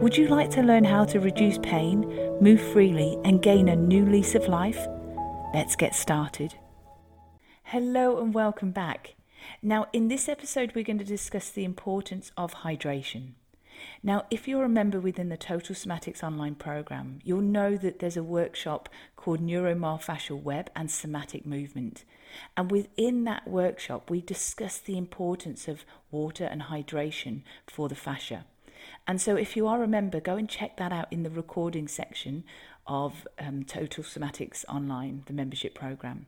Would you like to learn how to reduce pain, move freely, and gain a new lease of life? Let's get started. Hello and welcome back. Now, in this episode, we're going to discuss the importance of hydration. Now, if you're a member within the Total Somatics online program, you'll know that there's a workshop called Neuromyofascial Web and Somatic Movement. And within that workshop, we discuss the importance of water and hydration for the fascia. And so, if you are a member, go and check that out in the recording section of um, Total Somatics Online, the membership program.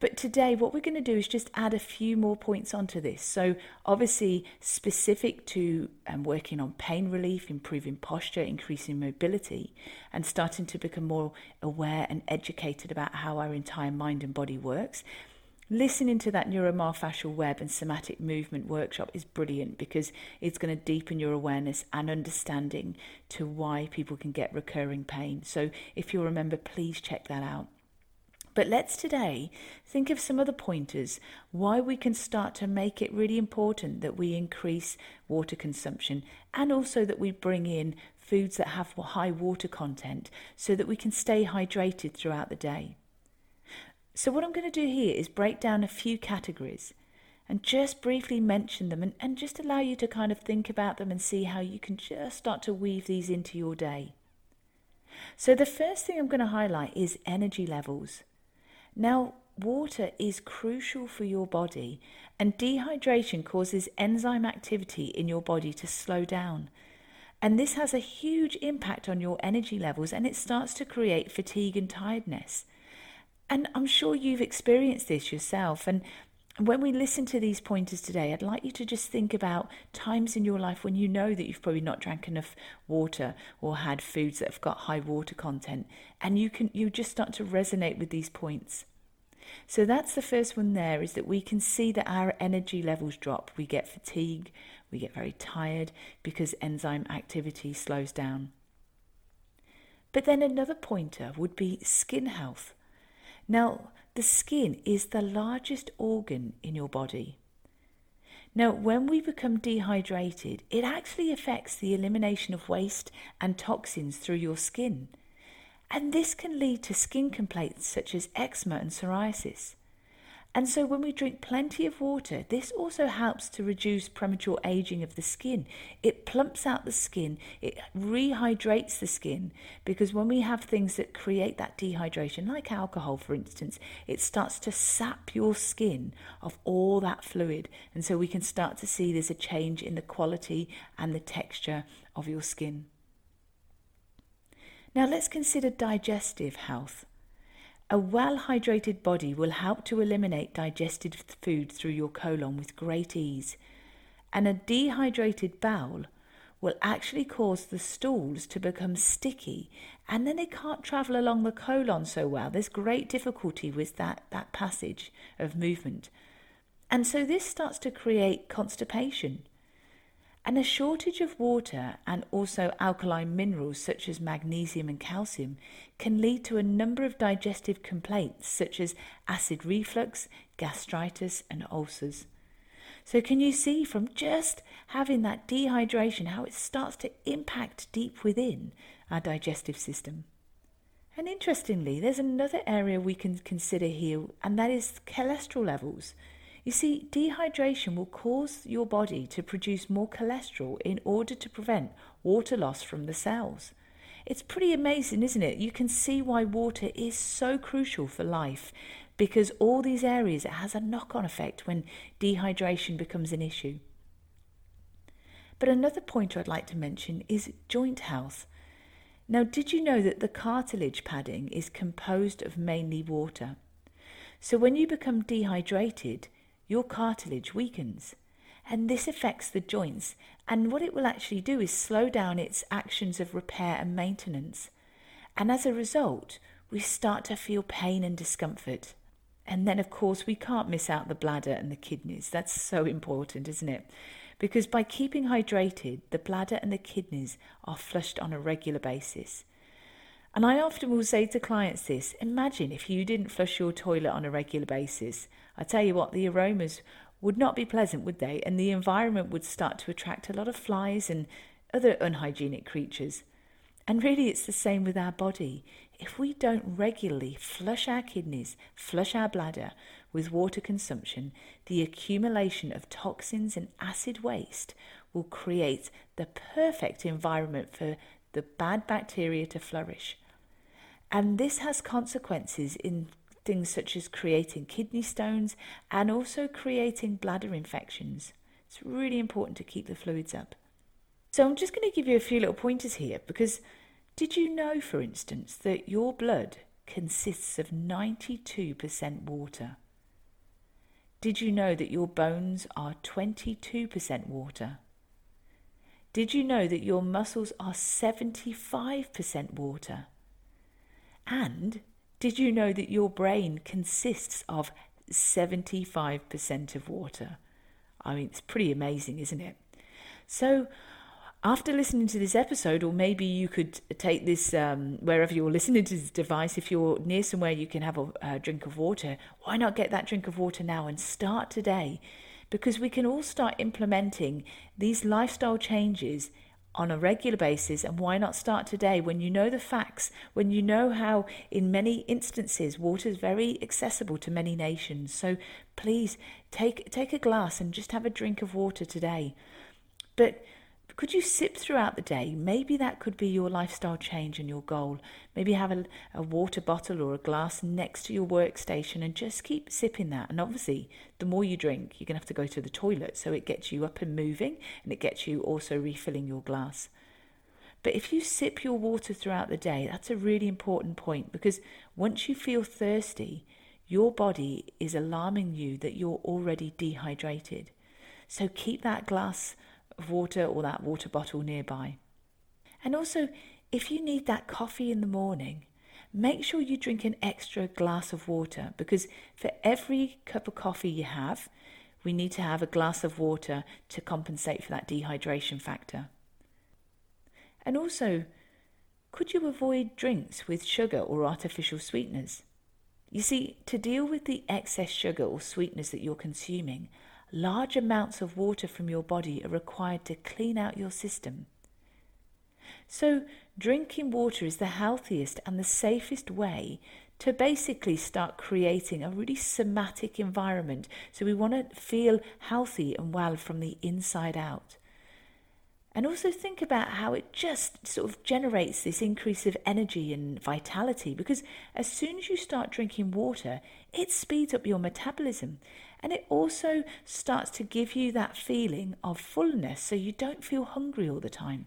But today, what we're going to do is just add a few more points onto this. So, obviously, specific to um, working on pain relief, improving posture, increasing mobility, and starting to become more aware and educated about how our entire mind and body works listening to that neuromyofascial web and somatic movement workshop is brilliant because it's going to deepen your awareness and understanding to why people can get recurring pain. So if you remember, please check that out. But let's today think of some other pointers why we can start to make it really important that we increase water consumption and also that we bring in foods that have high water content so that we can stay hydrated throughout the day. So, what I'm going to do here is break down a few categories and just briefly mention them and, and just allow you to kind of think about them and see how you can just start to weave these into your day. So, the first thing I'm going to highlight is energy levels. Now, water is crucial for your body, and dehydration causes enzyme activity in your body to slow down. And this has a huge impact on your energy levels and it starts to create fatigue and tiredness. And I'm sure you've experienced this yourself. And when we listen to these pointers today, I'd like you to just think about times in your life when you know that you've probably not drank enough water or had foods that have got high water content, and you can you just start to resonate with these points. So that's the first one there is that we can see that our energy levels drop. We get fatigue, we get very tired because enzyme activity slows down. But then another pointer would be skin health. Now, the skin is the largest organ in your body. Now, when we become dehydrated, it actually affects the elimination of waste and toxins through your skin. And this can lead to skin complaints such as eczema and psoriasis. And so, when we drink plenty of water, this also helps to reduce premature aging of the skin. It plumps out the skin, it rehydrates the skin, because when we have things that create that dehydration, like alcohol, for instance, it starts to sap your skin of all that fluid. And so, we can start to see there's a change in the quality and the texture of your skin. Now, let's consider digestive health. A well hydrated body will help to eliminate digested food through your colon with great ease, and a dehydrated bowel will actually cause the stools to become sticky and then they can't travel along the colon so well. There's great difficulty with that, that passage of movement. And so this starts to create constipation. And a shortage of water and also alkaline minerals such as magnesium and calcium can lead to a number of digestive complaints such as acid reflux, gastritis, and ulcers. So, can you see from just having that dehydration how it starts to impact deep within our digestive system? And interestingly, there's another area we can consider here, and that is cholesterol levels. You see, dehydration will cause your body to produce more cholesterol in order to prevent water loss from the cells. It's pretty amazing, isn't it? You can see why water is so crucial for life because all these areas it has a knock on effect when dehydration becomes an issue. But another point I'd like to mention is joint health. Now, did you know that the cartilage padding is composed of mainly water? So when you become dehydrated, your cartilage weakens. and this affects the joints. And what it will actually do is slow down its actions of repair and maintenance. And as a result, we start to feel pain and discomfort. And then, of course, we can't miss out the bladder and the kidneys. That's so important, isn't it? Because by keeping hydrated, the bladder and the kidneys are flushed on a regular basis. And I often will say to clients this imagine if you didn't flush your toilet on a regular basis. I tell you what, the aromas would not be pleasant, would they? And the environment would start to attract a lot of flies and other unhygienic creatures. And really, it's the same with our body. If we don't regularly flush our kidneys, flush our bladder with water consumption, the accumulation of toxins and acid waste will create the perfect environment for the bad bacteria to flourish. And this has consequences in things such as creating kidney stones and also creating bladder infections. It's really important to keep the fluids up. So I'm just going to give you a few little pointers here because did you know, for instance, that your blood consists of 92% water? Did you know that your bones are 22% water? Did you know that your muscles are 75% water? And did you know that your brain consists of 75% of water? I mean, it's pretty amazing, isn't it? So, after listening to this episode, or maybe you could take this um, wherever you're listening to this device, if you're near somewhere you can have a, a drink of water, why not get that drink of water now and start today? Because we can all start implementing these lifestyle changes on a regular basis and why not start today when you know the facts when you know how in many instances water is very accessible to many nations. So please take take a glass and just have a drink of water today. But could you sip throughout the day? Maybe that could be your lifestyle change and your goal. Maybe have a, a, water bottle or a glass next to your workstation and just keep sipping that. And obviously, the more you drink, you're going to have to go to the toilet. So it gets you up and moving and it gets you also refilling your glass. But if you sip your water throughout the day, that's a really important point because once you feel thirsty, your body is alarming you that you're already dehydrated. So keep that glass of water or that water bottle nearby. And also, if you need that coffee in the morning, make sure you drink an extra glass of water because for every cup of coffee you have, we need to have a glass of water to compensate for that dehydration factor. And also, could you avoid drinks with sugar or artificial sweeteners? You see, to deal with the excess sugar or sweetness that you're consuming, large amounts of water from your body are required to clean out your system. So, drinking water is the healthiest and the safest way to basically start creating a really somatic environment. So, we want to feel healthy and well from the inside out. And also think about how it just sort of generates this increase of energy and vitality because as soon as you start drinking water, it speeds up your metabolism and it also starts to give you that feeling of fullness so you don't feel hungry all the time.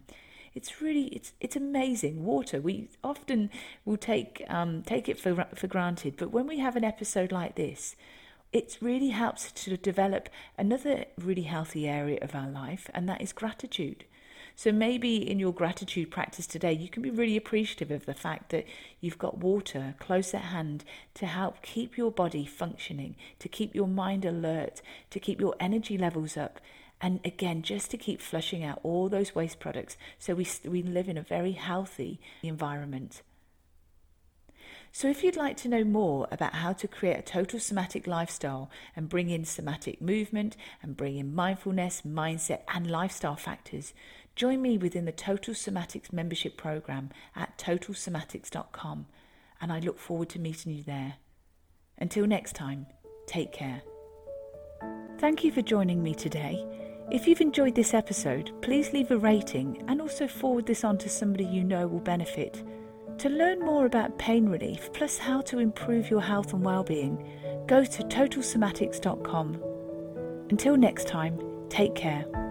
It's really it's it's amazing water. We often will take um, take it for for granted, but when we have an episode like this, it really helps to develop another really healthy area of our life, and that is gratitude. So maybe in your gratitude practice today, you can be really appreciative of the fact that you've got water close at hand to help keep your body functioning, to keep your mind alert, to keep your energy levels up. And again, just to keep flushing out all those waste products so we, we live in a very healthy environment. So, if you'd like to know more about how to create a total somatic lifestyle and bring in somatic movement and bring in mindfulness, mindset, and lifestyle factors, Join me within the Total Somatics membership program at totalsomatics.com, and I look forward to meeting you there. Until next time, take care. Thank you for joining me today. If you've enjoyed this episode, please leave a rating and also forward this on to somebody you know will benefit. To learn more about pain relief plus how to improve your health and well-being, go to totalsomatics.com. Until next time, take care.